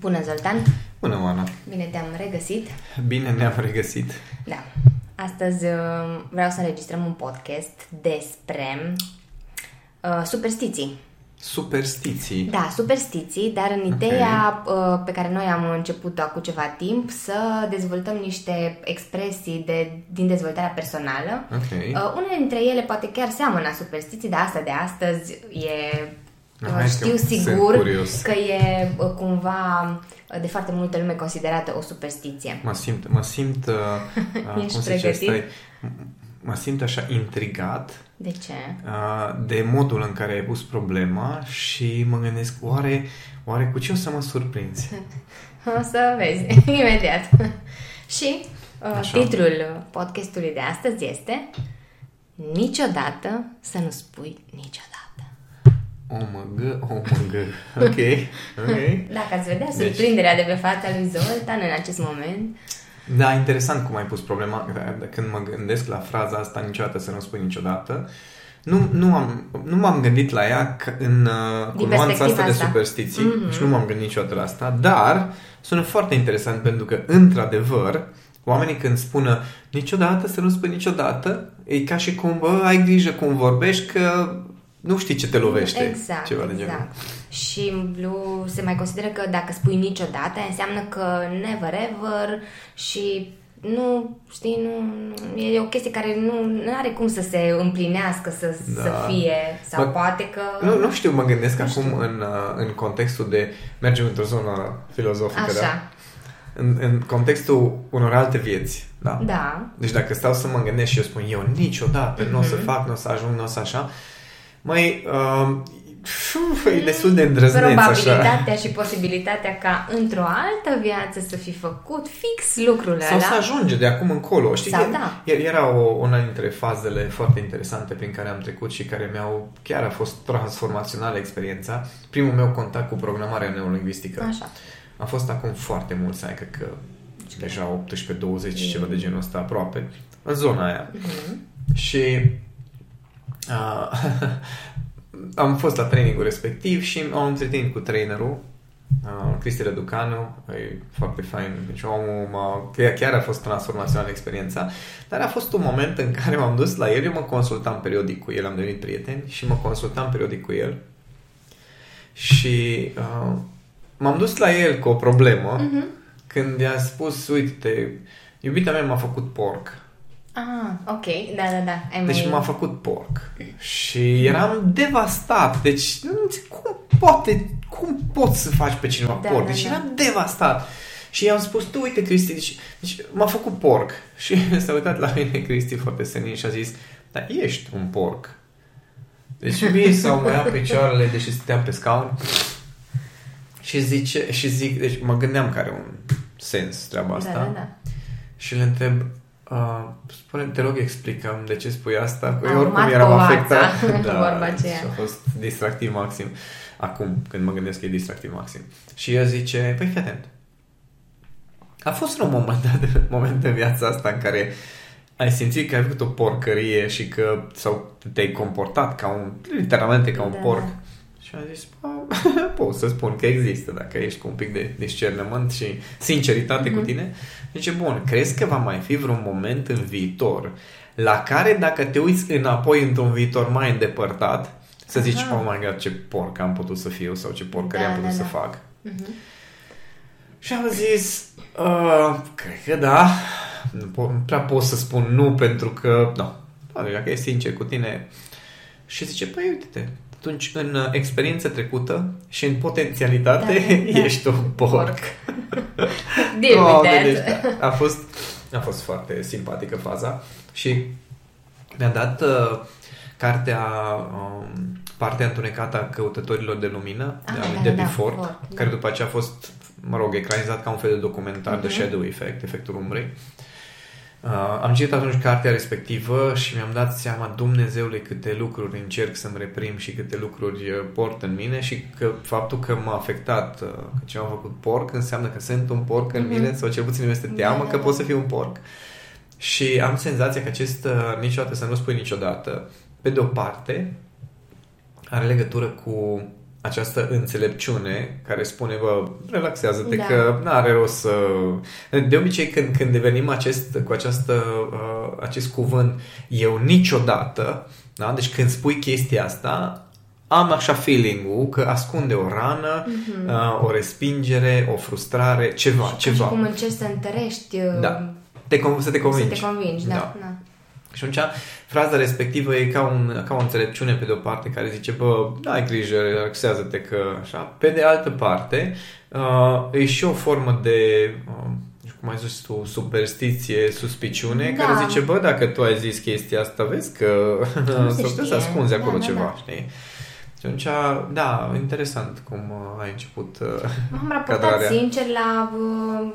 Bună, Zoltan! Bună, Oana! Bine te-am regăsit! Bine ne-am regăsit! Da. Astăzi uh, vreau să înregistrăm un podcast despre uh, superstiții. Superstiții? Da, superstiții, dar în ideea okay. uh, pe care noi am început acum ceva timp să dezvoltăm niște expresii de, din dezvoltarea personală. Okay. Uh, unele dintre ele poate chiar seamănă a superstiții, dar asta de astăzi e Hai știu că sigur sunt că e uh, cumva uh, de foarte multă lume considerată o superstiție. Mă simt, mă simt, uh, uh, Ești cum se zice, pregătit? stai, mă simt așa intrigat De ce? uh, de modul în care ai pus problema și mă gândesc, oare, oare cu ce o să mă surprinzi? O să vezi imediat. Și uh, Așa. titlul podcastului de astăzi este Niciodată să nu spui niciodată. OMG, OMG. Ok, ok. Dacă ați vedea Deci- surprinderea de pe fața lui Zoltan în acest moment, Da, interesant cum ai pus problema. Da, Când mă gândesc la fraza asta, niciodată să nu spui niciodată, nu, nu, am, nu m-am gândit la ea ca în, uh, cu Din nuanța perspectiva asta de asta. superstiții Mhm. și nu m-am gândit niciodată la asta, dar sună foarte interesant pentru că, într-adevăr, oamenii când spună niciodată să nu spui niciodată, e ca și cum, bă, ai grijă cum vorbești că nu știi ce te lovește. Exact, ceva de genul. exact. Și Blue se mai consideră că dacă spui niciodată, înseamnă că never ever și nu, știi, nu, e o chestie care nu are cum să se împlinească, să, Da. să fie, sau Bă, poate că... Nu, nu știu, mă gândesc Nu acum știu. în, uh, în contextul de mergem într-o zonă filozofică, da? Așa, În, în contextul unor alte vieți, da? da. Deci dacă stau să mă gândesc și eu spun eu niciodată nu o să Mhm. fac, nu o să ajung, nu o să așa, mai uh, e destul de îndrăzneț așa. Probabilitatea și posibilitatea ca într-o altă viață să fi făcut fix lucrul Sau ăla. să ajunge de acum încolo. Știi Sau că da. e- era o, una dintre fazele foarte interesante prin care am trecut și care mi-au chiar a fost transformațională experiența. Primul meu contact cu programarea neurolingvistică. Așa. A fost acum foarte mulți ani, cred că deja 18-20 ceva de genul ăsta aproape, în zona aia. Mhm. Și uh, am fost la trainingul respectiv și am întreținut cu trainerul, uh, Cristi Răducanu, e foarte fain, deci omul m-a, chiar, chiar a fost transformațională experiența, dar a fost un moment în care m-am dus la el, eu mă consultam periodic cu el, am devenit prieteni și mă consultam periodic cu el. Și uh, m-am dus la el cu o problemă Mhm. când i-a spus, uite, iubita mea m-a făcut porc. Ah, ok, da, da, da. Ai Deci mai... m-a făcut porc. Și eram devastat. Deci nu înțeleg cum poate, cum poți să faci pe cineva Da, porc? da, Deci da. eram devastat. Și i-am spus, tu uite Cristi, deci, deci m-a făcut porc. Și s-a uitat la mine Cristi foarte senin și a zis, dar ești un porc. Deci mie s-au măiat picioarele, deși stăteam pe scaun. Și zice, și zic, deci mă gândeam că are un sens treaba asta. Da, da, da. Și le întreb, uh, spune, te rog, explicăm de ce spui asta. Că A eu oricum urmat eram povața, afectat. vorba aceea. și a fost distractiv maxim. Acum, când mă gândesc că e distractiv maxim. Și el zice, păi fii atent. A fost un moment, dat, moment în viața asta în care ai simțit că ai făcut o porcărie și că sau te-ai comportat ca un, literalmente ca un Da, porc. da. Și am zis, "Bă, pot să spun că există dacă ești cu un pic de discernământ și sinceritate cu tine. Zice, bun, crezi că va mai fi vreun moment în viitor la care dacă te uiți înapoi într-un viitor mai îndepărtat, să zici, Aha. oh my god, ce porc am putut să fiu sau ce porcărie Da, am putut da, să da. fac. Mhm. Și am zis, uh, cred că da, nu, po- nu prea pot să spun nu pentru că, nu, Doamne, dacă ești sincer cu tine. Și zice, păi uite-te, atunci în uh, experiență trecută și în potențialitate Da, da, da. ești un porc. Porc. Deal with Doamne, that. deci, da, a, fost, a fost foarte simpatică faza și mi-a dat uh, cartea um, Partea întunecată a căutătorilor de lumină Ah, de da, a lui da, Debbie da, Ford, Ford, da. care după aceea a fost, mă rog, ecranizat ca un fel de documentar Mhm. The Shadow Effect, efectul umbrei. Uh, am citit atunci cartea respectivă și mi-am dat seama, Dumnezeule, câte lucruri încerc să-mi reprim și câte lucruri uh, port în mine și că faptul că m-a afectat uh, că ce am făcut porc înseamnă că sunt un porc în Mhm. mine sau cel puțin îmi este Da, teamă da, că da. pot să fiu un porc. Și am senzația că acest uh, niciodată să nu spui niciodată, pe de o parte, are legătură cu această înțelepciune care spune, bă, relaxează-te Da. că n-are rost să... De obicei când, când devenim acest, cu această, uh, acest cuvânt, eu niciodată, da? deci când spui chestia asta, am așa feeling-ul că ascunde o rană, Mhm. uh, o respingere, o frustrare, ceva, Și ceva. cum încerci să întărești, uh, Da. Te, con- să te convingi. să te convingi, da. Da. da. Și atunci fraza respectivă e ca, un, ca o înțelepciune pe de o parte care zice, bă, ai grijă, relaxează-te că așa. Pe de altă parte, uh, e și o formă de, uh, nu știu cum ai zis tu, superstiție, suspiciune, Da. care zice, bă, dacă tu ai zis chestia asta, vezi că se s-ar putea știe. să ascunzi Da, acolo da, ceva, da. știi? Și atunci, da, interesant cum uh, ai început uh, M-am raportat cadrarea. sincer la uh,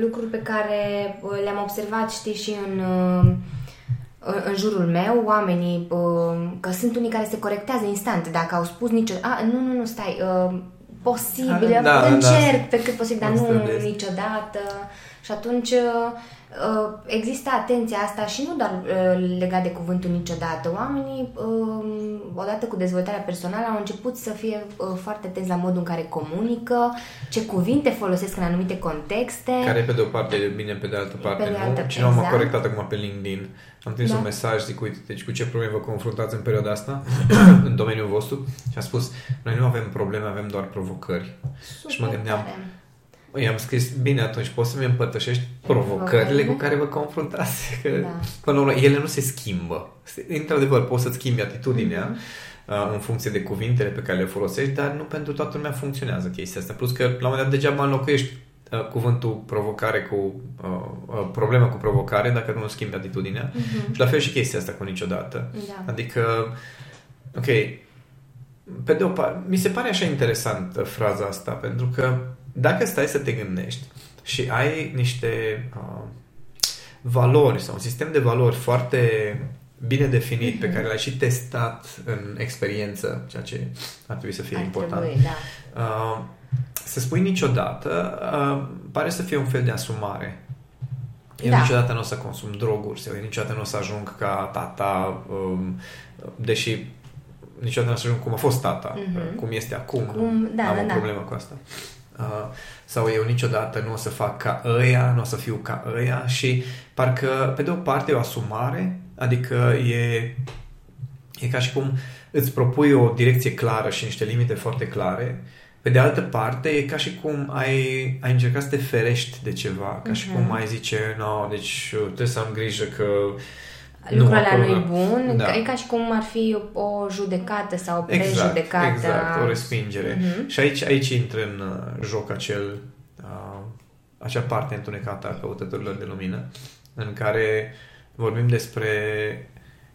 lucruri pe care uh, le-am observat, știi, și în, uh, în- în jurul meu, oamenii, uh, că sunt unii care se corectează instant, dacă au spus nicio... A, nu, nu, nu, stai, uh, posibil, Da, da, încerc da. pe cât posibil, dar Asta nu este. niciodată. Și atunci uh, uh, există atenția asta și nu doar uh, legat de cuvântul niciodată. Oamenii, uh, odată cu dezvoltarea personală, au început să fie uh, foarte atenți la modul în care comunică, ce cuvinte folosesc în anumite contexte. Care pe de o parte e bine, pe de altă parte Pe de nu. altă- Cineva m-a exact. corectat acum pe LinkedIn. Am trimis Da. un mesaj, zic, uite, deci cu ce probleme vă confruntați în perioada asta, în domeniul vostru? Și a spus, noi nu avem probleme, avem doar provocări. Super și mă gândeam, tare. I-am scris, bine, atunci poți să-mi împărtășești provocările Provocările. cu care vă confruntați. Că, Da. până la urmă, ele nu se schimbă. Într-adevăr, poți să-ți schimbi atitudinea Mhm. uh, în funcție de cuvintele pe care le folosești, dar nu pentru toată lumea funcționează chestia asta. Plus că, la un moment dat, degeaba înlocuiești uh, cuvântul provocare cu uh, uh, problemă cu provocare dacă nu schimbi atitudinea. Mhm. Și la fel și chestia asta cu niciodată. Da. Adică, ok, pe de o parte, mi se pare așa interesantă fraza asta, pentru că dacă stai să te gândești și ai niște uh, valori sau un sistem de valori foarte bine definit, pe care l-ai și testat în experiență, ceea ce ar trebui să fie Ar important. trebui, da. Uh, să spui niciodată uh, pare să fie un fel de asumare. Eu Da. niciodată nu o să consum droguri sau eu niciodată nu o să ajung ca tata, um, deși niciodată nu o să ajung cum a fost tata, Mhm. cum este acum. Cum- da, Am da, o da. problemă cu asta. Uh, sau eu niciodată nu o să fac ca ăia, nu o să fiu ca ăia și parcă pe de o parte e o asumare, adică e, e ca și cum îți propui o direcție clară și niște limite foarte clare, pe de altă parte, e ca și cum ai, ai încercat să te ferești de ceva, ca și Mhm. cum ai zice, no, deci uh, trebuie să am grijă că Lucrul ăla acolo- nu e bun, Da. da. e ca și cum ar fi o judecată sau o Exact, prejudecată. exact, o respingere. Mhm. Și aici, aici intră în uh, joc acel, uh, acea parte întunecată a căutătorilor de lumină, în care vorbim despre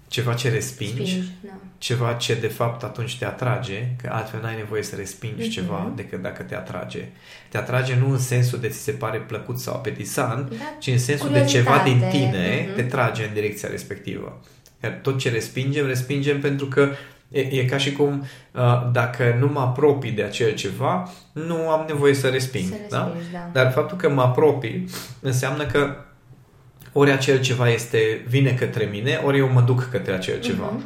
ceva ce respingi, Spingi, da. ceva ce de fapt atunci te atrage, că altfel n-ai nevoie să respingi Mhm. ceva decât dacă te atrage. Te atrage nu în sensul de ți se pare plăcut sau apetisant, Da, ci în sensul de ceva din curiozitate. tine Mhm. te trage în direcția respectivă. Iar tot ce respingem, respingem pentru că e, e ca și cum uh, dacă nu mă apropii de acel ceva, nu am nevoie să resping. Să da? respingi, da. Dar faptul că mă apropii înseamnă că ori acel ceva este vine către mine, ori eu mă duc către acel ceva. Mhm.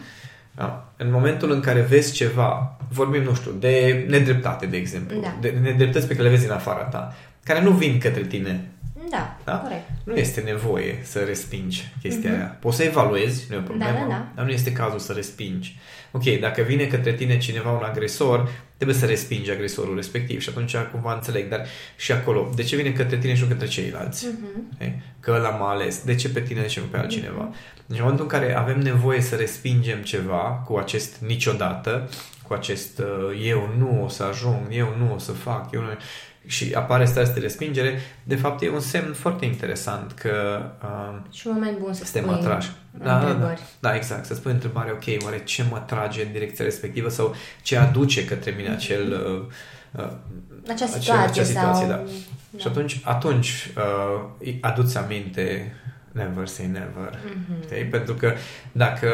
Da? În momentul în care vezi ceva, vorbim, nu știu, de nedreptate, de exemplu, Da. de nedreptăți pe care le vezi în afara ta, care nu vin către tine, Da, Da? corect. nu este nevoie să respingi chestia Mhm. aia. Poți să evaluezi, nu e o problemă, Da, da, da. dar nu este cazul să respingi. Ok, dacă vine către tine cineva un agresor, trebuie să respingi agresorul respectiv și atunci cumva înțeleg, dar și acolo, de ce vine către tine și nu către ceilalți? Mhm. Okay? Că ăla m-a ales. De ce pe tine, de ce nu pe altcineva? Deci în momentul în care avem nevoie să respingem ceva cu acest niciodată, cu acest uh, eu nu o să ajung, eu nu o să fac, eu nu... și apare starea asta de respingere, de fapt e un semn foarte interesant că uh, Și un moment bun să suntem spui atrași. Da, da, da. întrebări. da, exact. Să spui întrebare, ok, oare ce mă trage în direcția respectivă sau ce aduce către mine acel... Uh, uh, Acea acea- situație, acea situație, sau... da. Și atunci, atunci uh, îi aduți aminte never say never. Mhm. Știi? Pentru că dacă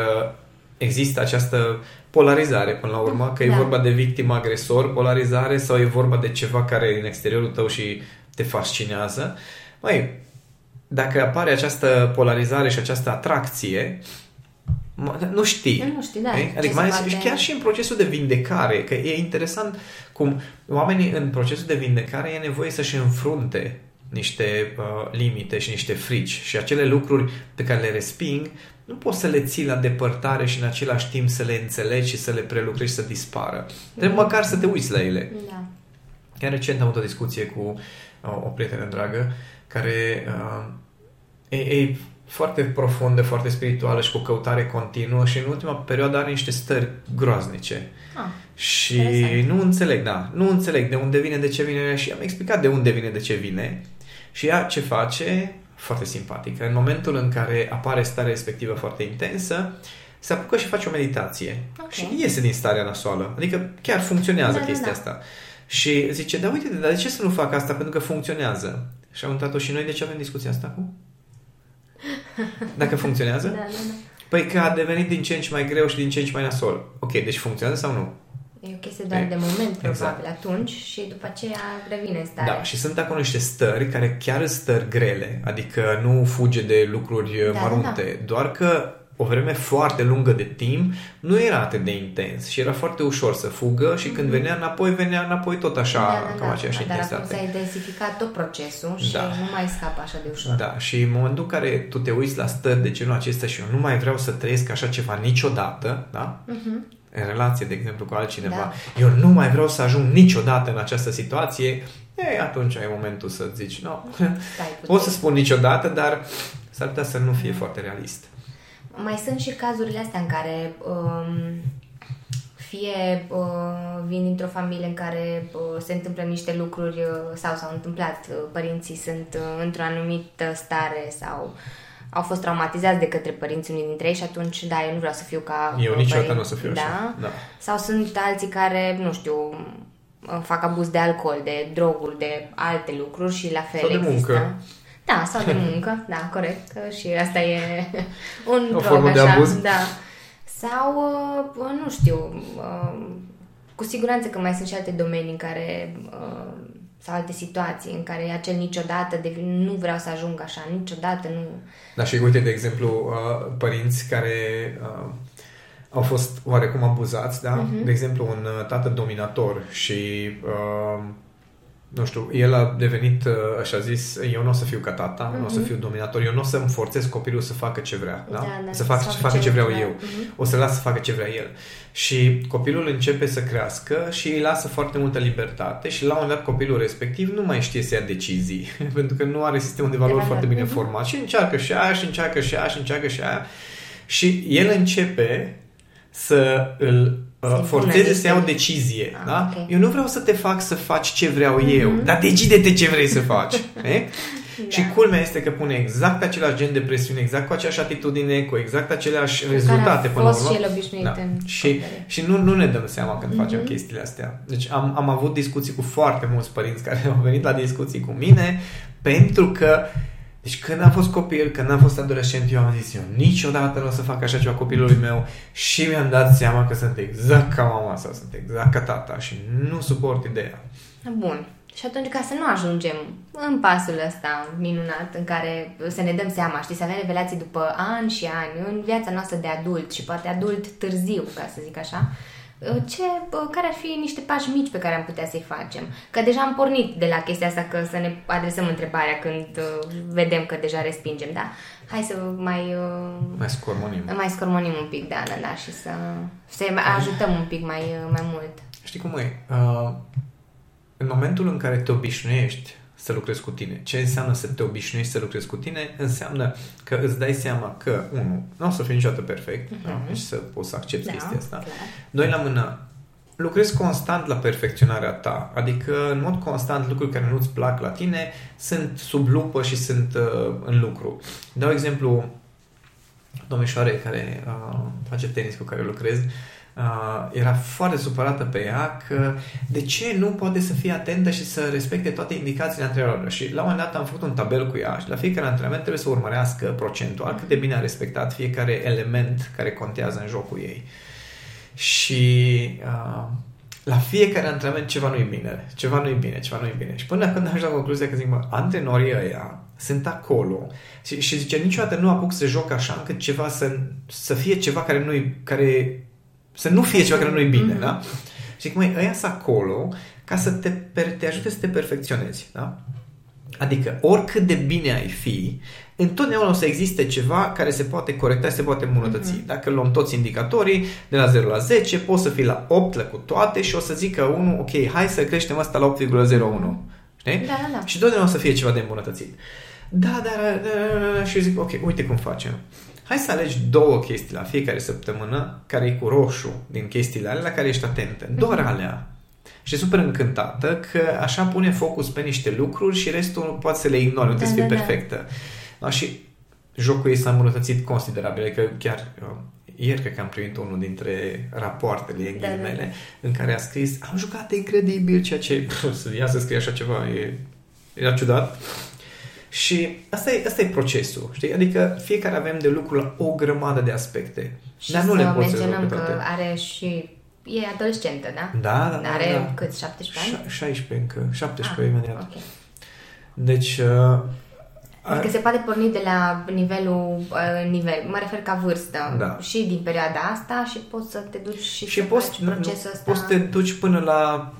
există această polarizare până la urmă, că e Da. vorba de victim-agresor, polarizare sau e vorba de ceva care e în exteriorul tău și te fascinează, mai dacă apare această polarizare și această atracție, nu știi. Nu știi, da. Adică mai ales, și chiar și în procesul de vindecare, că e interesant cum oamenii în procesul de vindecare e nevoie să-și înfrunte niște uh, limite și niște frici și acele lucruri pe care le resping nu poți să le ții la depărtare și în același timp să le înțelegi și să le prelucrezi să dispară. Trebuie mm. măcar să te uiți la ele. Da. Chiar recent am avut o discuție cu uh, o prietenă dragă care uh, e, e foarte profundă, foarte spirituală și cu căutare continuă și în ultima perioadă are niște stări groaznice. Ah, și nu înțeleg, da, nu înțeleg de unde vine, de ce vine și am explicat de unde vine, de ce vine și ea ce face, foarte simpatic. În momentul în care apare starea respectivă foarte intensă, se apucă și face o meditație okay. și iese din starea nasoală. Adică chiar funcționează da, da chestia da, da. asta. Și zice, da uite, dar de ce să nu fac asta? Pentru că funcționează. Și am întrebat-o și noi, de ce avem discuția asta acum? Dacă funcționează? da, da, da. Păi că a devenit din ce în ce mai greu și din ce în ce mai nasol. Ok, deci funcționează sau nu? E o chestie doar e, de moment, probabil, exact. atunci și după aceea revine starea. Da, și sunt acolo niște stări care chiar sunt stări grele, adică nu fuge de lucruri da, da mărunte, da, da. doar că o vreme foarte lungă de timp nu era atât de intens și era foarte ușor să fugă și mm-hmm. când mhm. venea înapoi, venea înapoi tot așa, da, da, cam da, aceeași da, intensitate. Dar acum s-a intensificat tot procesul și da. nu mai scapă așa de ușor. Da, și în momentul în care tu te uiți la stări de genul acesta și eu nu mai vreau să trăiesc așa ceva niciodată, da? Mm-hmm în relație, de exemplu, cu altcineva, da. eu nu mai vreau să ajung niciodată în această situație, e, atunci ai momentul să zici, nu, no, pot să spun niciodată, dar s-ar putea să nu fie foarte realist. Mai sunt și cazurile astea în care um, fie uh, vin dintr-o familie în care uh, se întâmplă niște lucruri uh, sau s-au întâmplat, uh, părinții sunt uh, într-o anumită stare sau au fost traumatizați de către părinții unii dintre ei și atunci, da, eu nu vreau să fiu ca Eu niciodată nu o să fiu da? așa. Da. Sau sunt alții care, nu știu, uh, fac abuz de alcool, de droguri, de alte lucruri și la fel sau de există. Muncă. Da, sau de muncă, da, corect, că și asta e un o formă de abuz. Da. Sau, uh, nu știu, uh, cu siguranță că mai sunt și alte domenii în care uh, sau alte situații în care acel niciodată devin, nu vreau să ajung așa, niciodată nu... Da, și uite, de exemplu, părinți care au fost oarecum abuzați, da? Uh-huh. De exemplu, un tată dominator și uh, nu știu, el a devenit, uh, așa zis, eu nu o să fiu ca tata, mm-hmm. nu o să mhm. fiu dominator, eu nu o să-mi forțez copilul să facă ce vrea, da? da, da să facă, să facă ce, ce vreau vrea. eu. Mm-hmm. O să las să facă ce vrea el. Și copilul începe să crească și îi lasă foarte multă libertate și la un moment dat copilul respectiv nu mai știe să ia decizii, pentru că nu are sistemul de valori de foarte bine mm-hmm. format și încearcă și aia și încearcă și aia și încearcă și aia și el începe să îl uh, forțeze să ia o decizie. Ah, da? Okay. Eu nu vreau să te fac să faci ce vreau mm-hmm. eu, dar decide-te ce vrei să faci. eh? Da. Și culmea este că pune exact același gen de presiune, exact cu aceeași atitudine, cu exact aceleași cu rezultate până la urmă. Și, el obișnuit da. în și, și nu, nu ne dăm seama când mm-hmm. facem chestiile astea. Deci am, am avut discuții cu foarte mulți părinți care au venit la discuții cu mine pentru că deci când am fost copil, când am fost adolescent, eu am zis, eu niciodată nu o să fac așa ceva copilului meu și mi-am dat seama că sunt exact ca mama sau sunt exact ca tata și nu suport ideea. Bun. Și atunci, ca să nu ajungem în pasul ăsta minunat în care să ne dăm seama, știi, să avem revelații după ani și ani în viața noastră de adult și poate adult târziu, ca să zic așa, Uh, ce, uh, care ar fi niște pași mici pe care am putea să-i facem. Că deja am pornit de la chestia asta că să ne adresăm întrebarea când uh, vedem că deja respingem, da? Hai să mai... Mai scormonim. Mai scormonim un pic, da, da, da, și să, să ajutăm un pic mai, mai mult. Știi cum e? Uh, în momentul în care te obișnuiești să lucrezi cu tine. Ce înseamnă să te obișnuiești să lucrezi cu tine? Înseamnă că îți dai seama că, unu, nu o să fii niciodată perfect uh-huh. da? și să poți să accepti da, chestia asta. Clar. Doi, la mână, lucrezi constant la perfecționarea ta. Adică, în mod constant, lucruri care nu-ți plac la tine sunt sub lupă și sunt uh, în lucru. Dau exemplu domnișoare care uh, face tenis cu care lucrez. Uh, uh, era foarte supărată pe ea că de ce nu poate să fie atentă și să respecte toate indicațiile antrenororilor. Și la un moment dat am făcut un tabel cu ea și la fiecare antrenament trebuie să urmărească procentual cât de bine a respectat fiecare element care contează în jocul ei. Și uh, la fiecare antrenament ceva nu e bine, ceva nu e bine, ceva nu e bine. Și până când ajung la concluzia că zic, mă, antrenorii ăia sunt acolo și, și zice, niciodată nu apuc să joc așa încât ceva să, să fie ceva care nu care să nu fie ceva care nu e bine, mm-hmm. da? Și cum ăia sunt acolo ca să te, te ajute să te perfecționezi, da? Adică, oricât de bine ai fi, întotdeauna o să existe ceva care se poate corecta, se poate îmbunătăți. Mm-hmm. Dacă luăm toți indicatorii, de la 0 la 10, poți să fii la 8 la cu toate și o să zică unul, ok, hai să creștem asta la 8,01. Știi? Da, da, da. Și totdeauna o să fie ceva de îmbunătățit. Da, da, da, da, da, și eu zic, ok, uite cum facem. Hai să alegi două chestii la fiecare săptămână, care e cu roșu din chestiile alea la care ești atentă. Doar mhm. alea. Și e super încântată că așa pune focus pe niște lucruri și restul poate să le ignori, nu da, trebuie să fie da, perfectă. Da. Da, și jocul ei s-a îmbunătățit considerabil, adică chiar uh, ieri cred că am primit unul dintre rapoartele în da, da, da. în care a scris am jucat incredibil, ceea ce să ia să scrie așa ceva e, era ciudat. Și asta e, asta e procesul, știi? Adică fiecare avem de lucru la o grămadă de aspecte. Și dar nu le poți menționăm că are și E adolescentă, da? Da, da, Are da. cât, 17 ani? 16 încă, 17 ah, imediat. Okay. Deci... Uh, Adică se poate porni de la nivelul, uh, nivel, mă refer ca vârstă, da. și din perioada asta și poți să te duci și, și să poți, faci procesul ăsta. Poți să te duci până la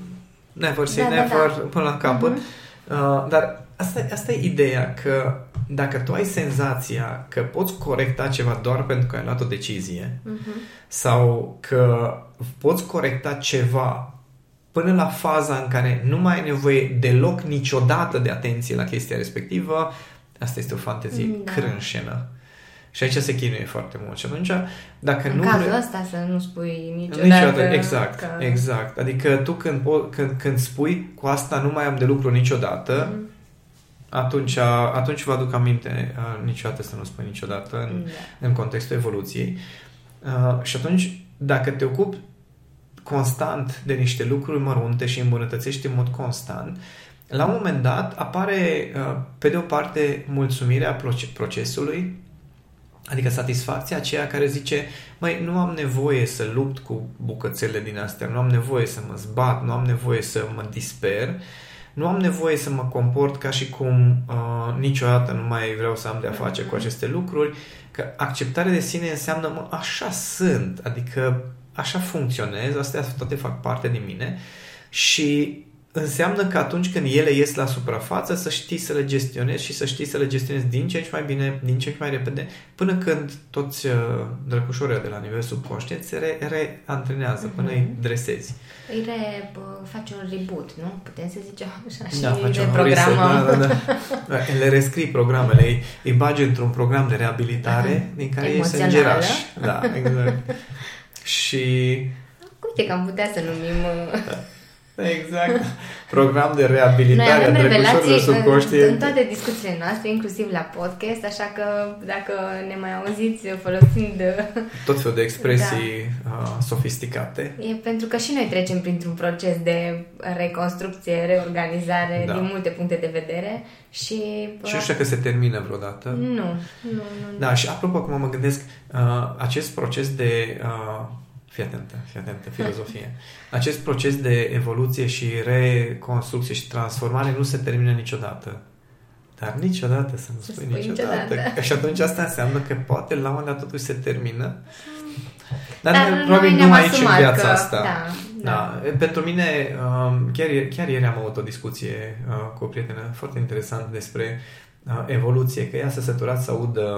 never say da, never, da, da. până la capăt. Uh-huh. Uh, dar asta, asta e ideea, că dacă tu ai senzația că poți corecta ceva doar pentru că ai luat o decizie uh-huh. sau că poți corecta ceva până la faza în care nu mai ai nevoie deloc niciodată de atenție la chestia respectivă, asta este o fantezie da. crânșenă. Și aici se chinuie foarte mult. Și atunci, dacă în nu... În cazul ăsta să nu spui niciodată... Niciodată, exact, că... exact. Adică tu când, când, când spui cu asta nu mai am de lucru niciodată, mm atunci, atunci vă aduc aminte uh, niciodată să nu spui niciodată în, da. în contextul evoluției. Uh, și atunci, dacă te ocupi constant de niște lucruri mărunte și îmbunătățești în mod constant, la un moment dat apare, uh, pe de o parte, mulțumirea procesului, adică satisfacția aceea care zice, mai nu am nevoie să lupt cu bucățele din astea, nu am nevoie să mă zbat, nu am nevoie să mă disper, uh, nu am nevoie să mă comport ca și cum uh, niciodată nu mai vreau să am de-a face cu aceste lucruri, că acceptarea de sine înseamnă, mă, așa sunt, adică așa funcționez, astea toate fac parte din mine și înseamnă că atunci când ele ies la suprafață să știi să le gestionezi și să știi să le gestionezi din ce mai bine, din ce mai repede, până când toți uh, drăcușorii de la nivel subconștient se re- reantrenează, mm-hmm. până îi dresezi. Îi re, faci un reboot, nu? Putem să zicem așa și da, face un programă. Da, da, da. Le rescrii programele, îi, îi bagi într-un program de reabilitare din care ei sunt gerași. Da, exact. și... Uite că am putea să numim... Uh, Exact. Program de reabilitare a drăgușorilor subconștient. În toate discuțiile noastre, inclusiv la podcast, așa că dacă ne mai auziți folosind... Tot felul de expresii da. uh, sofisticate. E pentru că și noi trecem printr-un proces de reconstrucție, reorganizare da. din multe puncte de vedere și... Și nu știu că se termină vreodată. Nu, nu, nu. Da, și apropo, acum mă gândesc, uh, acest proces de... Uh, Fii atentă, fii atentă, filozofie. Acest proces de evoluție și reconstrucție și transformare nu se termină niciodată. Dar niciodată să nu spui, spui niciodată. niciodată. Și atunci asta înseamnă că poate la un moment dat totuși se termină. Dar, Dar probabil nu aici în viața că, asta. Da, da. Da. Pentru mine, um, chiar, chiar ieri am avut o discuție uh, cu o prietenă foarte interesantă despre evoluție, că ea să săturat să audă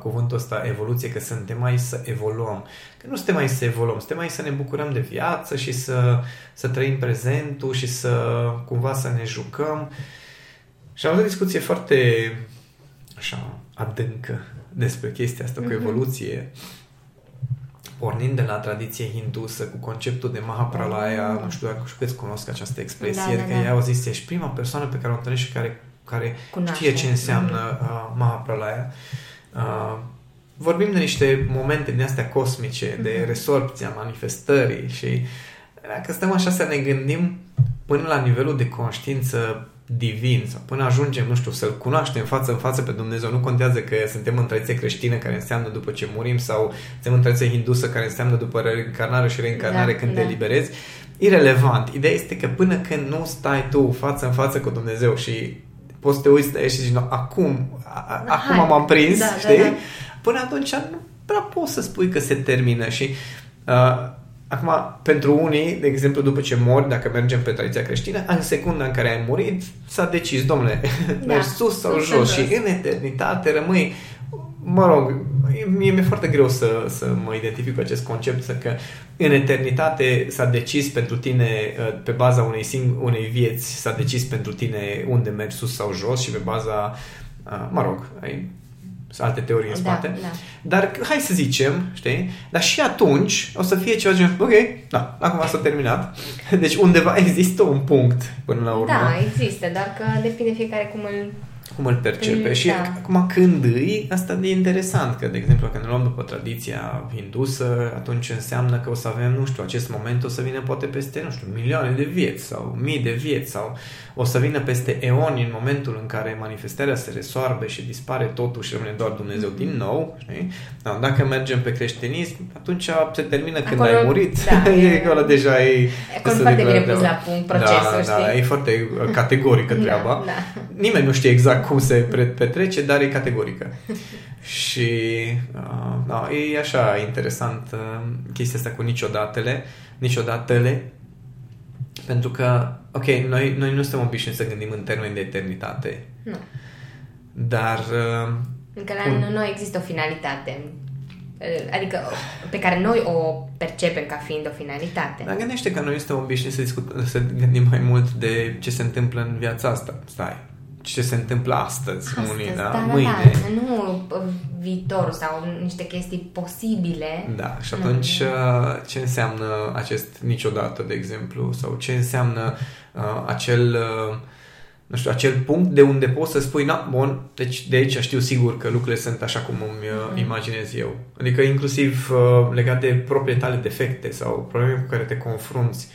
cuvântul ăsta evoluție, că suntem mai să evoluăm. Că nu suntem mai să evoluăm, suntem mai să ne bucurăm de viață și să, să trăim prezentul și să cumva să ne jucăm. Și am avut o discuție foarte așa adâncă despre chestia asta mm-hmm. cu mhm. evoluție pornind de la tradiție hindusă cu conceptul de Mahapralaya, mm. nu știu dacă știu cunosc această expresie, da, da, da. că ea au zis, ești prima persoană pe care o întâlnești și care care Cunoaște. știe ce înseamnă mm. uh, Mahapralaya. Uh, vorbim de niște momente din astea cosmice, mm. de mm-hmm. resorpția manifestării și dacă stăm așa să ne gândim până la nivelul de conștiință divin sau până ajungem, nu știu, să-L cunoaștem față în față pe Dumnezeu. Nu contează că suntem în tradiție creștină care înseamnă după ce murim sau suntem în tradiție hindusă care înseamnă după reîncarnare și reîncarnare da, când da. te eliberezi. Irelevant. Ideea este că până când nu stai tu față în față cu Dumnezeu și poți să te uiți de și zici, no, acum, a, acum Hai. m-am prins, Da, da, știi? da. Până atunci nu prea poți să spui că se termină și uh, acum, pentru unii, de exemplu, după ce mori, dacă mergem pe tradiția creștină, în secunda în care ai murit, s-a decis, domnule, Da. mergi sus sau Sus sau jos și jos. în eternitate rămâi Mă rog, mie mi-e foarte greu să, să mă identific cu acest concept, să că în eternitate s-a decis pentru tine, uh, pe baza unei, sing- unei vieți, s-a decis pentru tine unde mergi sus sau jos și pe baza, uh, mă rog, ai sunt alte teorii în Da, spate. da. Dar hai să zicem, știi? Dar și atunci o să fie ceva gen, ok, da, acum s-a terminat. Deci undeva există un punct până la urmă. Da, există, dar că depinde fiecare cum îl... cum îl percepe. Mm, și da. acum când îi, asta e interesant, că de exemplu când ne luăm după tradiția hindusă, atunci înseamnă că o să avem, nu știu, acest moment o să vină poate peste, nu știu, milioane de vieți sau mii de vieți sau o să vină peste eoni în momentul în care manifestarea se resoarbe și dispare totul și rămâne doar Dumnezeu Mm-hmm. din nou. Știi? Da, dacă mergem pe creștinism, atunci se termină când Acolo, ai murit. da, e e- acolo deja e... Acolo se foarte declară bine pus treaba. la punct procesul, da, Da, știi? e foarte uh, categorică treaba. Da, da. Nimeni nu știe exact cum se pre- petrece, dar e categorică. și uh, da, e așa interesant uh, chestia asta cu niciodată niciodată pentru că, ok, noi, noi nu suntem obișnuiți să gândim în termeni de eternitate, Nu. dar uh, Încă la Un- noi există o finalitate. Adică pe care noi o percepem ca fiind o finalitate. dar gândește că noi suntem obișnuiți să, discut, să gândim mai mult de ce se întâmplă în viața asta. Stai, ce se întâmplă astăzi, Astăzi, unii, da, da, da, mâine. da, nu uh, viitorul sau niște chestii posibile. Da, și Nu. atunci uh, ce înseamnă acest niciodată, de exemplu, sau ce înseamnă uh, acel, uh, nu știu, acel punct de unde poți să spui, na, bun, deci de aici știu sigur că lucrurile sunt așa cum îmi uh, Mhm. imaginez eu. Adică inclusiv uh, legat de propriile tale defecte sau probleme cu care te confrunți.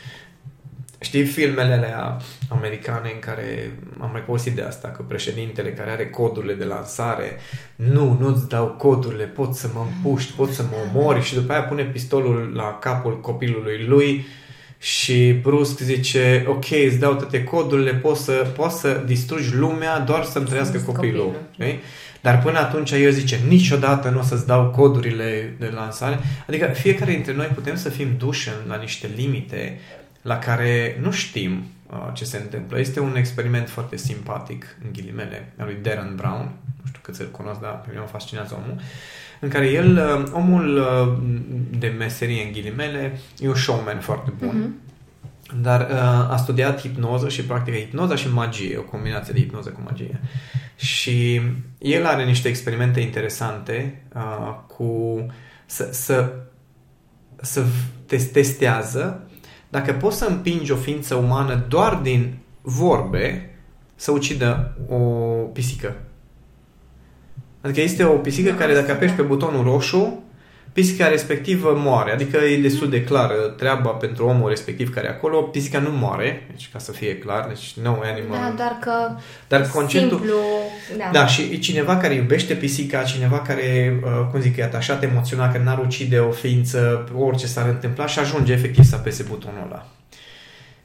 Știi filmele alea americane în care am mai povestit de asta, că președintele care are codurile de lansare, nu, nu-ți dau codurile, pot să mă împuști, pot să mă omori și după aia pune pistolul la capul copilului lui și brusc zice, ok, îți dau toate codurile, poți să, poți să distrugi lumea doar să-mi trăiască Să-mi copilul. copilul. Știi? Dar până atunci el zice, niciodată nu o să-ți dau codurile de lansare. Adică fiecare dintre noi putem să fim duși în- la niște limite la care nu știm uh, ce se întâmplă. Este un experiment foarte simpatic, în ghilimele, al lui Darren Brown. Nu știu cât să-l cunosc, dar pe mine mă fascinează omul. În care el, uh, omul uh, de meserie, în ghilimele, e un showman foarte bun. Mhm. Dar uh, a studiat hipnoză și practică hipnoza și magie, o combinație de hipnoză cu magie. Și el are niște experimente interesante uh, cu să, să, să te testează dacă poți să împingi o ființă umană doar din vorbe să ucidă o pisică. Adică este o pisică Da, care dacă asta, apeși da. pe butonul roșu, pisica respectivă moare. Adică e destul de clară treaba pentru omul respectiv care e acolo. Pisica nu moare, deci ca să fie clar, deci no animal. Da, doar că Dar conceptul... simplu... Da. Da, și e cineva care iubește pisica, cineva care, uh, cum zic, e atașat emoțional, că n-ar ucide o ființă, orice s-ar întâmpla și ajunge efectiv să apese butonul ăla.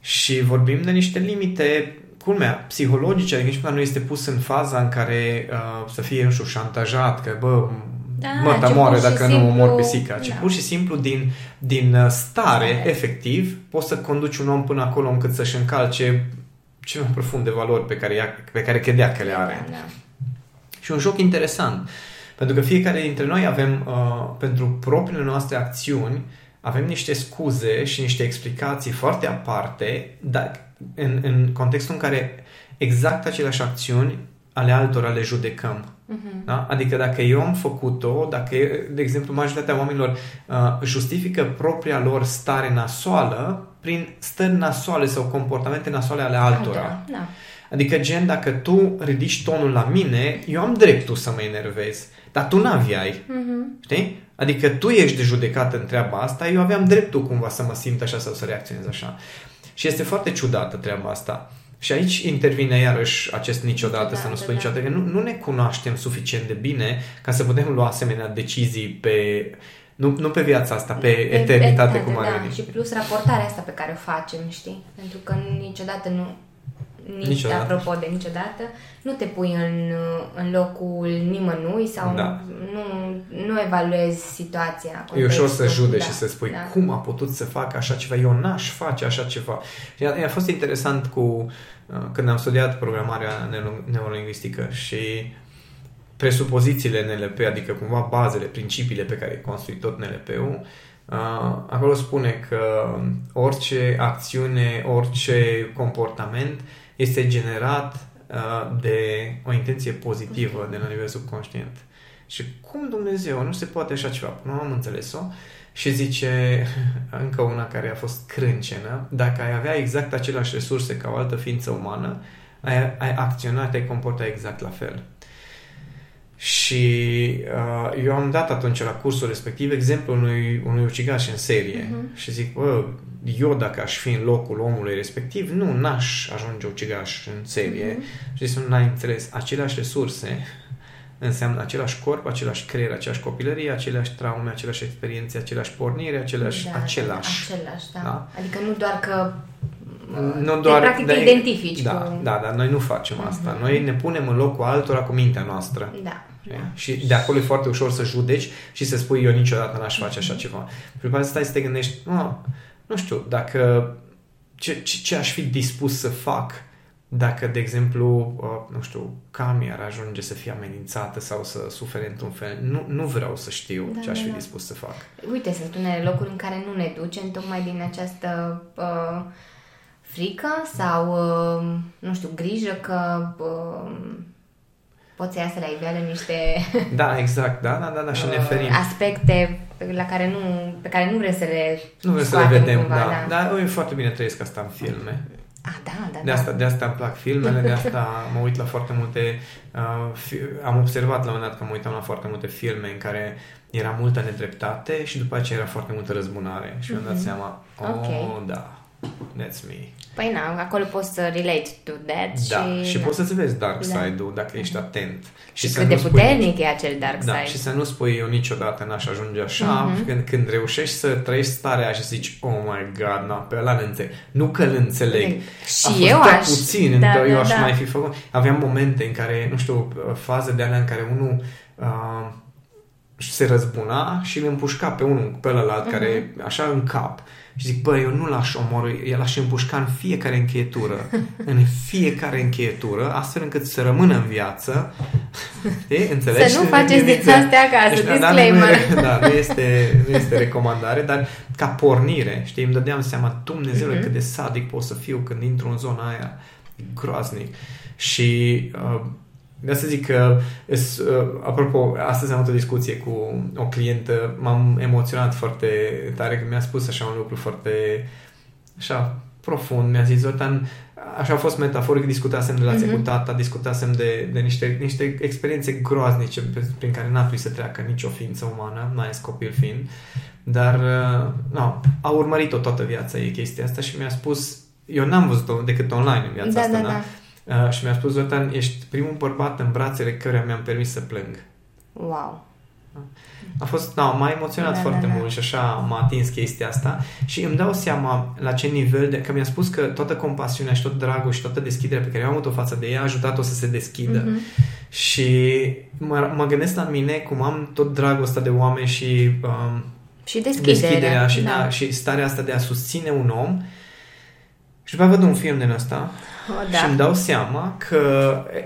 Și vorbim de niște limite, culmea, psihologice, adică nici măcar nu este pus în faza în care uh, să fie, nu știu, șantajat, că, bă, Da, mă, ta ci moare pur și dacă nu simplu- omor pisica, ci da. pur și simplu din, din uh, stare, Stare. efectiv, poți să conduci un om până acolo încât să-și încalce cele mai profunde valori pe care, ea, pe care credea că le are. Da, da. Și un joc interesant. Pentru că fiecare dintre noi avem, uh, pentru propriile noastre acțiuni, avem niște scuze și niște explicații foarte aparte, dar în, în contextul în care exact aceleași acțiuni ale altora le judecăm. Mhm. Da? Adică dacă eu am făcut-o, dacă, de exemplu, majoritatea oamenilor uh, justifică propria lor stare nasoală prin stări nasoale sau comportamente nasoale ale altora. Da. Adică, gen, dacă tu ridici tonul la mine, eu am dreptul să mă enervez, dar tu n-aveai, Mhm. știi? Adică tu ești de judecat în treaba asta, eu aveam dreptul cumva să mă simt așa sau să reacționez așa. Și este foarte ciudată treaba asta. Și aici intervine iarăși acest niciodată, Niciodată, să nu spun da. niciodată, că nu, nu ne cunoaștem suficient de bine ca să putem lua asemenea decizii pe, nu, nu pe viața asta, pe, Pe eternitate cum ar da. veni. Și plus raportarea asta pe care o facem, știi? Pentru că niciodată nu, nici Niciodată. apropo de niciodată, nu te pui în, în locul nimănui sau Da. Nu, nu evaluezi situația. E ușor să contextul. judeci Da, și să spui da. cum a putut să facă așa ceva, eu n-aș face așa ceva. Și a, a fost interesant cu uh, când am studiat programarea neuro- neurolingvistică și presupozițiile NLP, adică cumva bazele, principiile pe care e construit tot NLP-ul, uh, acolo spune că orice acțiune, orice comportament este generat uh, de o intenție pozitivă de la nivel subconștient. Și cum Dumnezeu, nu se poate așa ceva, nu am înțeles-o. Și zice încă una care a fost crâncenă, dacă ai avea exact aceleași resurse ca o altă ființă umană, ai, ai acționa, te-ai comporta exact la fel. Și uh, eu am dat atunci la cursul respectiv exemplul unui, unui ucigaș în serie Mhm. și zic, bă, eu dacă aș fi în locul omului respectiv, nu, n-aș ajunge ucigaș în serie. Mhm. Și zic, nu ai înțeles, aceleași resurse înseamnă același corp, același creier, aceeași copilărie, aceleași traume, aceleași experiențe, aceleași pornire, aceleași, Da, același. Da, același, da. Da. Adică nu doar că Nu te, doar, practic te dar- identifici da, cu... da, dar noi nu facem asta. Mhm. Noi ne punem în locul altora cu mintea noastră. Da, da. Și de acolo e foarte ușor să judeci și să spui eu niciodată n-aș face așa Mhm. ceva. Și după aceea stai să te gândești, nu, nu știu, dacă ce, ce, ce aș fi dispus să fac dacă, de exemplu, uh, nu știu, Cami ar ajunge să fie amenințată sau să sufere într-un fel. Nu, nu vreau să știu Da, ce aș da, fi da. dispus să fac. Uite, sunt unele locuri în care nu ne ducem tocmai din această uh, frică sau, uh, nu știu, grijă că uh, pot să iasă la iveală niște Da, exact, da, da, da, da și ne uh, ferim. aspecte pe, la care nu, pe care nu vrem să le Nu vrem să le scoatem vedem, cumva, da. Dar e foarte bine trăiesc asta în filme. Ah, da, da, De da. asta, de asta îmi plac filmele, de asta mă uit la foarte multe... Uh, fi, am observat la un moment dat că mă uitam la foarte multe filme în care era multă nedreptate și după aceea era foarte multă răzbunare. Și mi-am dat Mhm. seama, oh, Ok. da, that's me. Păi na, acolo poți să relate to that Da, și, na. poți să-ți vezi dark Da. side-ul dacă ești atent. și să cât de nu spui puternic e acel dark Da, side. și să nu spui eu niciodată n-aș ajunge așa, Mhm. mm-hmm. când, când reușești să trăiești starea aia și zici, oh my god, na, pe ăla înțeleg. Nu că îl înțeleg. Și a fost eu prea aș... puțin, da, da, eu da, aș da. mai fi făcut. Aveam momente în care, nu știu, faze de alea în care unul uh, se răzbuna și îl împușca pe unul, pe ălalt, Mhm. care așa în cap. Și zic, bă, eu nu l-aș omorâ, el l-aș împușca în fiecare încheietură, în fiecare încheietură, astfel încât să rămână în viață. E, înțelegi? Să nu faceți din astea acasă, Deci, da, disclaimer. Nu, da, nu este, nu este recomandare, dar ca pornire, știi, îmi dădeam seama, Dumnezeule, Mhm. cât de sadic pot să fiu când intru în zona aia. E groaznic. Și uh, de asta zic că, es, uh, apropo, astăzi am avut o discuție cu o clientă, m-am emoționat foarte tare că mi-a spus așa un lucru foarte, așa, profund. Mi-a zis, Zoltan, așa a fost metaforic, discutasem de relația Mhm. cu tata, discutasem de, de niște, niște experiențe groaznice pe- prin care n-a trebuit să treacă nicio ființă umană, mai ales copil fiind. Dar, uh, no, a urmărit-o toată viața ei chestia asta și mi-a spus, eu n-am văzut-o decât online în viața Da, asta, da, da. Uh, și mi-a spus, Zoltan, ești primul bărbat în brațele căruia mi-am permis să plâng. Wow. A fost, da, m-a emoționat Da, foarte da, da. mult și așa m-a atins chestia asta și îmi dau seama la ce nivel, de, că mi-a spus că toată compasiunea și tot dragul și toată deschiderea pe care eu am avut-o față de ea a ajutat-o să se deschidă. Mhm. Și mă, mă gândesc la mine cum am tot dragul ăsta de oameni și um, Și deschiderea. deschiderea și, da. și starea asta de a susține un om și după aceea văd un film din ăsta O, da. și îmi dau seama că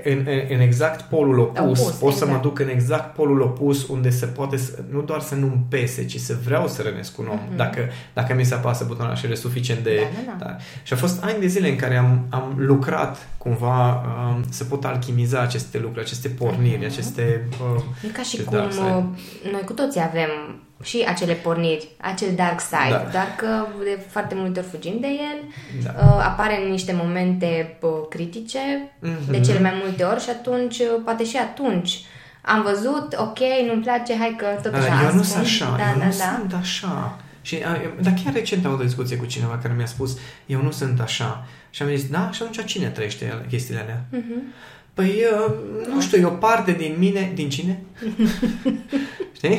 în, în, în exact polul opus, Opus, pot să mă exact. duc în exact polul opus unde se poate, să, nu doar să nu-mi pese, ci să vreau să rănesc un om, Mhm. dacă, dacă mi se apasă butonul așa de suficient de... Da, da, da. Și a fost ani de zile în care am, am lucrat cumva um, să pot alchimiza aceste lucruri, aceste porniri, Mhm. aceste... Uh, E ca și acest cum dark side. uh, noi cu toții avem și acele porniri, acel dark side, Da. doar că de foarte multe ori fugim de el, da. uh, apare în niște momente uh, critice, Mhm. de cele mai multe ori și atunci, uh, poate și atunci, am văzut, ok, nu-mi place, hai că tot Da, așa dar eu nu ascund. sunt așa, da, eu da, nu da. sunt așa. Și, a, dar chiar recent am avut o discuție cu cineva care mi-a spus, eu nu sunt așa. Și am zis, da, și atunci cine trăiește ele- chestiile alea? Mhm. Păi, uh, nu știu, e o parte din mine, din cine? Știi?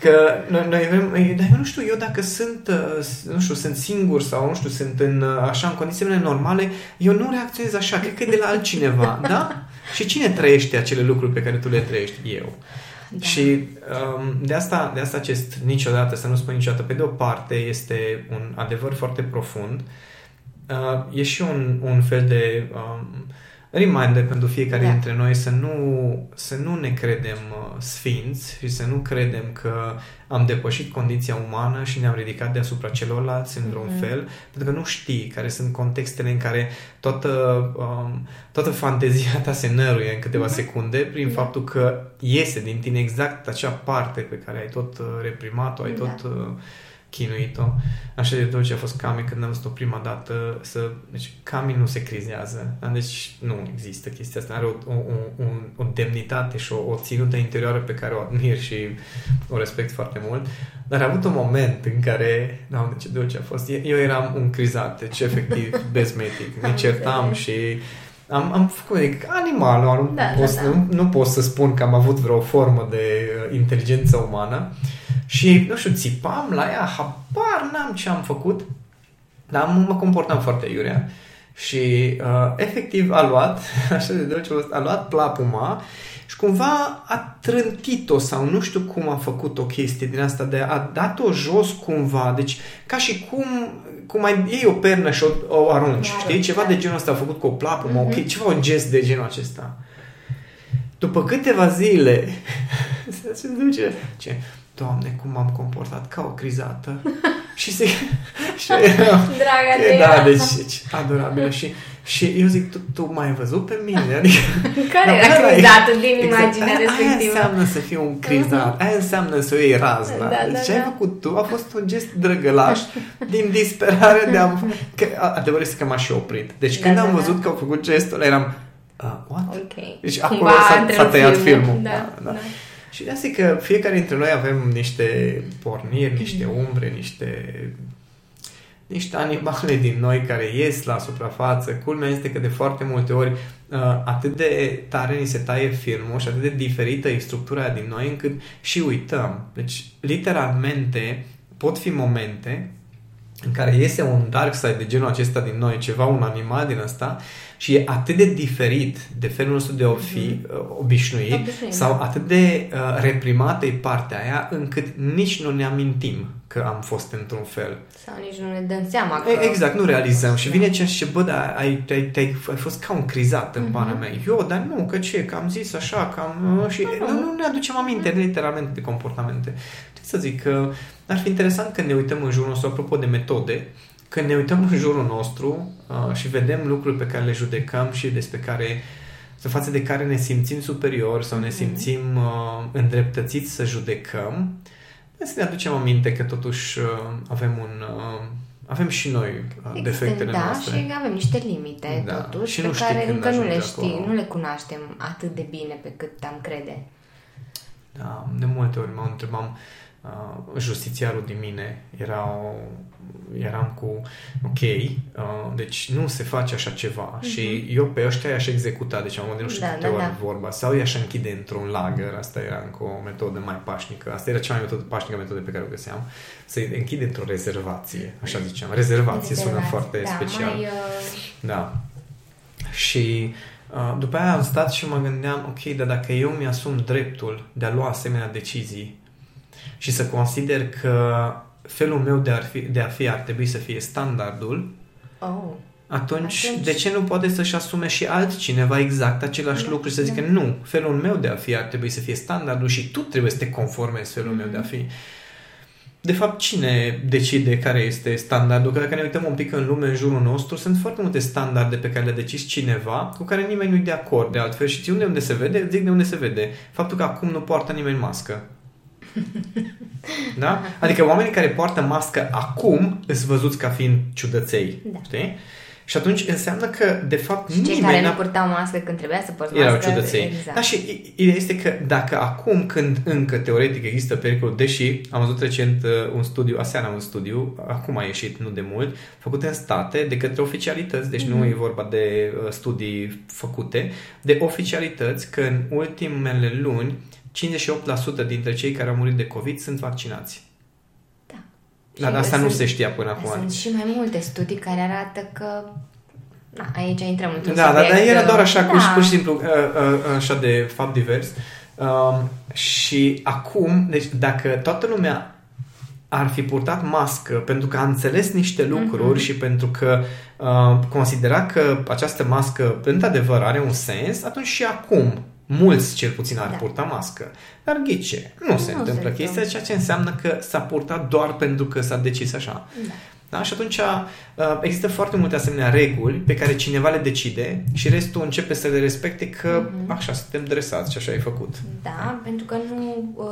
Că noi, noi avem, dar eu nu știu, eu dacă sunt, uh, nu știu, sunt singur sau, nu știu, sunt în, uh, așa, în condițiile normale, eu nu reacționez așa, cred că e de la altcineva, da? Și cine trăiește acele lucruri pe care tu le trăiești? Eu. Da. Și um, de, asta, de asta acest niciodată, să nu spun niciodată, pe de o parte este un adevăr foarte profund, uh, e și un, un fel de um, reminder pentru fiecare da. dintre noi să nu, să nu ne credem uh, sfinți și să nu credem că am depășit condiția umană și ne-am ridicat deasupra celorlalți în vreun mm-hmm. fel, pentru că nu știi care sunt contextele în care toată, um, toată fantezia ta se năruie în câteva mm-hmm. secunde prin da. faptul că iese din tine exact acea parte pe care ai tot uh, reprimat-o, ai da. tot... Uh, chinuit-o. Așa de dulce a fost Cami când am văzut-o prima dată să... Deci Cami nu se crizează. Deci nu există chestia asta. Are o, o, o, o demnitate și o, o ținută interioară pe care o admir și o respect foarte mult. Dar a avut un moment în care... Doamne, ce dulce a fost. Eu eram un crizat, deci efectiv bezmetic. Ne certam și am, am făcut adică, animal, nu, da, da, da. Nu, nu pot să spun că am avut vreo formă de uh, inteligență umană. Uh, și, nu știu, țipam la ea, habar n-am ce am făcut, dar mă comportam foarte iurea. Și uh, efectiv a luat, așa de dulce, a luat plapuma și cumva a trântit-o sau nu știu cum a făcut o chestie din asta de a dat-o jos cumva, deci ca și cum, cum mai iei o pernă și o, o arunci, Iar, știi? Ceva de genul ăsta a făcut cu o plapumă, mm-hmm. ok, ceva un gest de genul acesta. După câteva zile se duce, ce, Doamne, cum m-am comportat ca o crizată. și se... și Draga de Da, deci, deci adorabilă. Și, și eu zic, tu, tu m-ai văzut pe mine? Adică, Care era crizată din exact, imaginea aia, respectivă? Aia înseamnă să fii un crizat. Aia înseamnă să o iei razna. Da, da, deci ce da. ai făcut tu a fost un gest drăgălaș din disperare de a... Că, adevărul este că m-aș și oprit. Deci când da, am văzut da. că au făcut gestul eram... Uh, what? Okay. Deci acolo s-a, s-a tăiat filmul. filmul. Da, da. da. Și de asta că fiecare dintre noi avem niște porniri, niște umbre, niște niște animale din noi care ies la suprafață. Culmea este că de foarte multe ori uh, atât de tare ni se taie filmul și atât de diferită e structura din noi încât și uităm. Deci, literalmente, pot fi momente în care iese un dark side de genul acesta din noi, ceva, un animal din ăsta, și e atât de diferit de felul nostru de a fi mm-hmm. obișnuit, obișnuit sau da. atât de uh, reprimată e partea aia, încât nici nu ne amintim că am fost într-un fel. Sau nici nu ne dăm seama că... Exact, nu realizăm. Și vine ce și bă, dar ai, ai, ai, ai fost ca un crizat în mm-hmm. pana mea. Eu, dar nu, că ce, că am zis așa, că am... Uh, și mm-hmm. nu, nu ne aducem aminte mm-hmm. literalmente de comportamente. Ce să zic, că ar fi interesant când ne uităm în jurul nostru, apropo de metode, când ne uităm în jurul nostru uh, și vedem lucruri pe care le judecăm și despre care să față de care ne simțim superior sau ne mhm. simțim uh, îndreptățiți să judecăm, să ne aducem aminte că totuși uh, avem un uh, avem și noi uh, defectele da, noastre. și avem niște limite da. totuși și pe care încă nu le știm, nu le cunoaștem atât de bine pe cât am crede. Da, de multe ori mă întrebam uh, justițiarul din mine era o, eram cu ok, uh, deci nu se face așa ceva uh-huh. și eu pe ăștia i-aș executa, deci am gândit nu știu da, câte da, ori da. vorba, sau i-aș închide într-un lagăr, asta era încă o metodă mai pașnică, asta era cea mai metodă, pașnică metodă pe care o găseam, să-i închide într-o rezervație, așa ziceam, rezervație, sună foarte da, special. Mai, uh... Da. Și uh, după aia am stat și mă gândeam, ok, dar dacă eu mi-asum dreptul de a lua asemenea decizii și să consider că felul meu de a fi, de a fi ar trebui să fie standardul, oh. atunci, atunci de ce nu poate să-și asume și altcineva exact același da, lucru și să zică da. nu, felul meu de a fi ar trebui să fie standardul și tu trebuie să te conformezi felul mm-hmm. meu de a fi. De fapt, cine decide care este standardul? Că dacă ne uităm un pic în lume, în jurul nostru, sunt foarte multe standarde pe care le decis cineva cu care nimeni nu-i de acord. De altfel, și unde unde se vede? Zic de unde se vede. Faptul că acum nu poartă nimeni mască. Da? Adică oamenii care poartă mască acum îți văzuți ca fiind ciudăței. Da. Știi? Și atunci înseamnă că, de fapt, Și cei nimeni care n-a nu purtau mască când trebuia să porți erau mască. ciudăței. Exact. Da, și ideea este că dacă acum, când încă teoretic există pericol, deși am văzut recent uh, un studiu, aseară un studiu, acum a ieșit, nu de mult, făcut în state de către oficialități, deci nu e vorba de uh, studii făcute, de oficialități că în ultimele luni 58% dintre cei care au murit de COVID sunt vaccinați. Da. Dar Și asta nu sunt- se știa până acum. Sunt și mai multe studii care arată că Na, aici intrăm într-un Da, da, subiect, dar era uh, doar așa, cu, da. pur și simplu, uh, uh, așa de fapt divers. Um, și acum, deci dacă toată lumea ar fi purtat mască pentru că a înțeles niște lucruri Mhm. și pentru că uh, considera că această mască într-adevăr are un sens, atunci și acum mulți cel puțin ar Da. purta mască. Dar ghice, nu, se se întâmplă chestia, întâmplă. ceea ce înseamnă că s-a purtat doar pentru că s-a decis așa. Da. Da? Și atunci uh, există foarte multe asemenea reguli pe care cineva le decide și restul începe să le respecte că Mhm. așa suntem dresați și așa e făcut. Da, pentru că nu, uh,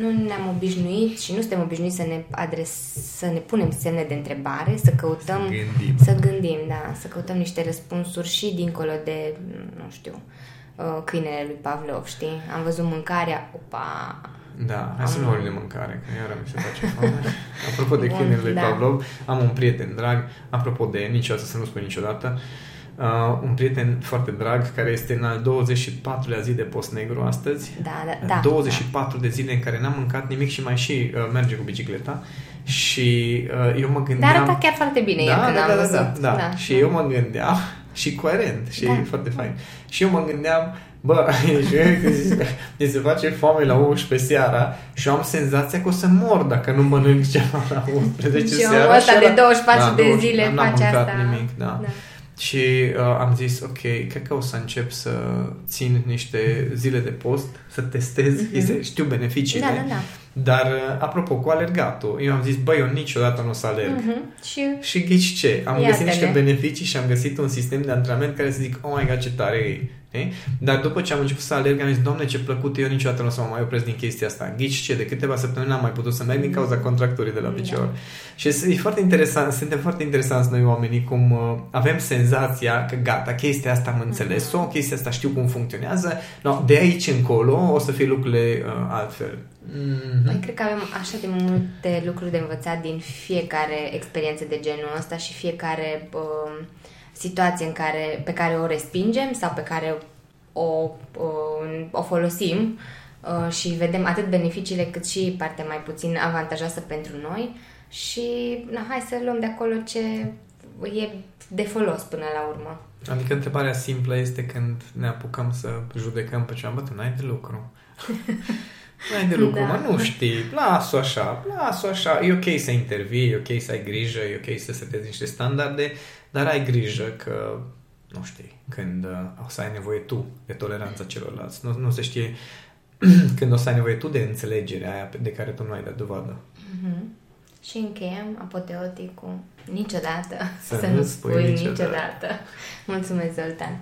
nu ne-am obișnuit și nu suntem obișnuiți să ne, adres, să ne punem semne de întrebare, să căutăm, Gândim. să gândim, da, să căutăm niște răspunsuri și dincolo de, nu știu, uh, câinele lui Pavlov, știi? Am văzut mâncarea, opa, Da, hai să nu Am- vorbim de mâncare, că iară mi se face foame. Apropo de Bun, câinele lui da. Pavlov, am un prieten drag, apropo de niciodată să nu spun niciodată, uh, un prieten foarte drag care este în al 24-lea zi de post negru astăzi. da, da, da. 24 de zile în care n-am mâncat nimic și mai și uh, merge cu bicicleta și uh, eu mă Dar gândeam... arăta chiar foarte bine el când da, am da, da, văzut. da, da. Și eu mă gândeam, și coerent, și Da. foarte fain. Și eu mă gândeam, bă, mi se face foame la 11 seara și eu am senzația că o să mor dacă nu mănânc ceva la 11 Și seara. omul ăsta și de ăla- 24 de 20, zile n-am face mâncat asta. nimic, da. Da. Și uh, am zis, ok, cred că o să încep să țin niște zile de post, să testez, Mhm. este, știu beneficiile. Da, da, da. Dar, uh, apropo, cu alergatul, eu am zis, băi, eu niciodată nu o să alerg. Mhm. Și Și ghici ce? Am Iată-ne. găsit niște beneficii și am găsit un sistem de antrenament care să zic, oh my god, ce tare e. știi? Dar după ce am început să alerg, am zis, doamne, ce plăcut, eu niciodată nu o să mă mai opresc din chestia asta. Ghici ce? De câteva săptămâni n-am mai putut să merg din cauza contracturii de la picior. Da. Și e foarte interesant, suntem foarte interesanți noi oamenii cum uh, avem senzația că gata, chestia asta am înțeles-o, chestia asta știu cum funcționează, no, de aici încolo o să fie lucrurile uh, altfel. Mm-hmm. Noi cred că avem așa de multe lucruri de învățat din fiecare experiență de genul ăsta și fiecare uh, situație în care, pe care o respingem sau pe care o, uh, o folosim uh, și vedem atât beneficiile cât și partea mai puțin avantajoasă pentru noi și na, hai să luăm de acolo ce e de folos până la urmă. Adică întrebarea simplă este când ne apucăm să judecăm pe ceva, bă, tu n-ai de lucru. n-ai de lucru, Da. mă, nu știi, las-o așa, las-o așa, e ok să intervii, e ok să ai grijă, e ok să setezi niște standarde, dar ai grijă că, nu știi, când uh, o să ai nevoie tu de toleranța celorlalți, nu, nu se știe când o să ai nevoie tu de înțelegerea aia pe- de care tu nu ai dat dovadă. Mhm. Și încheiem apoteotic cu niciodată Să să, nu nu spui spui niciodată. niciodată. Mulțumesc, Zoltan!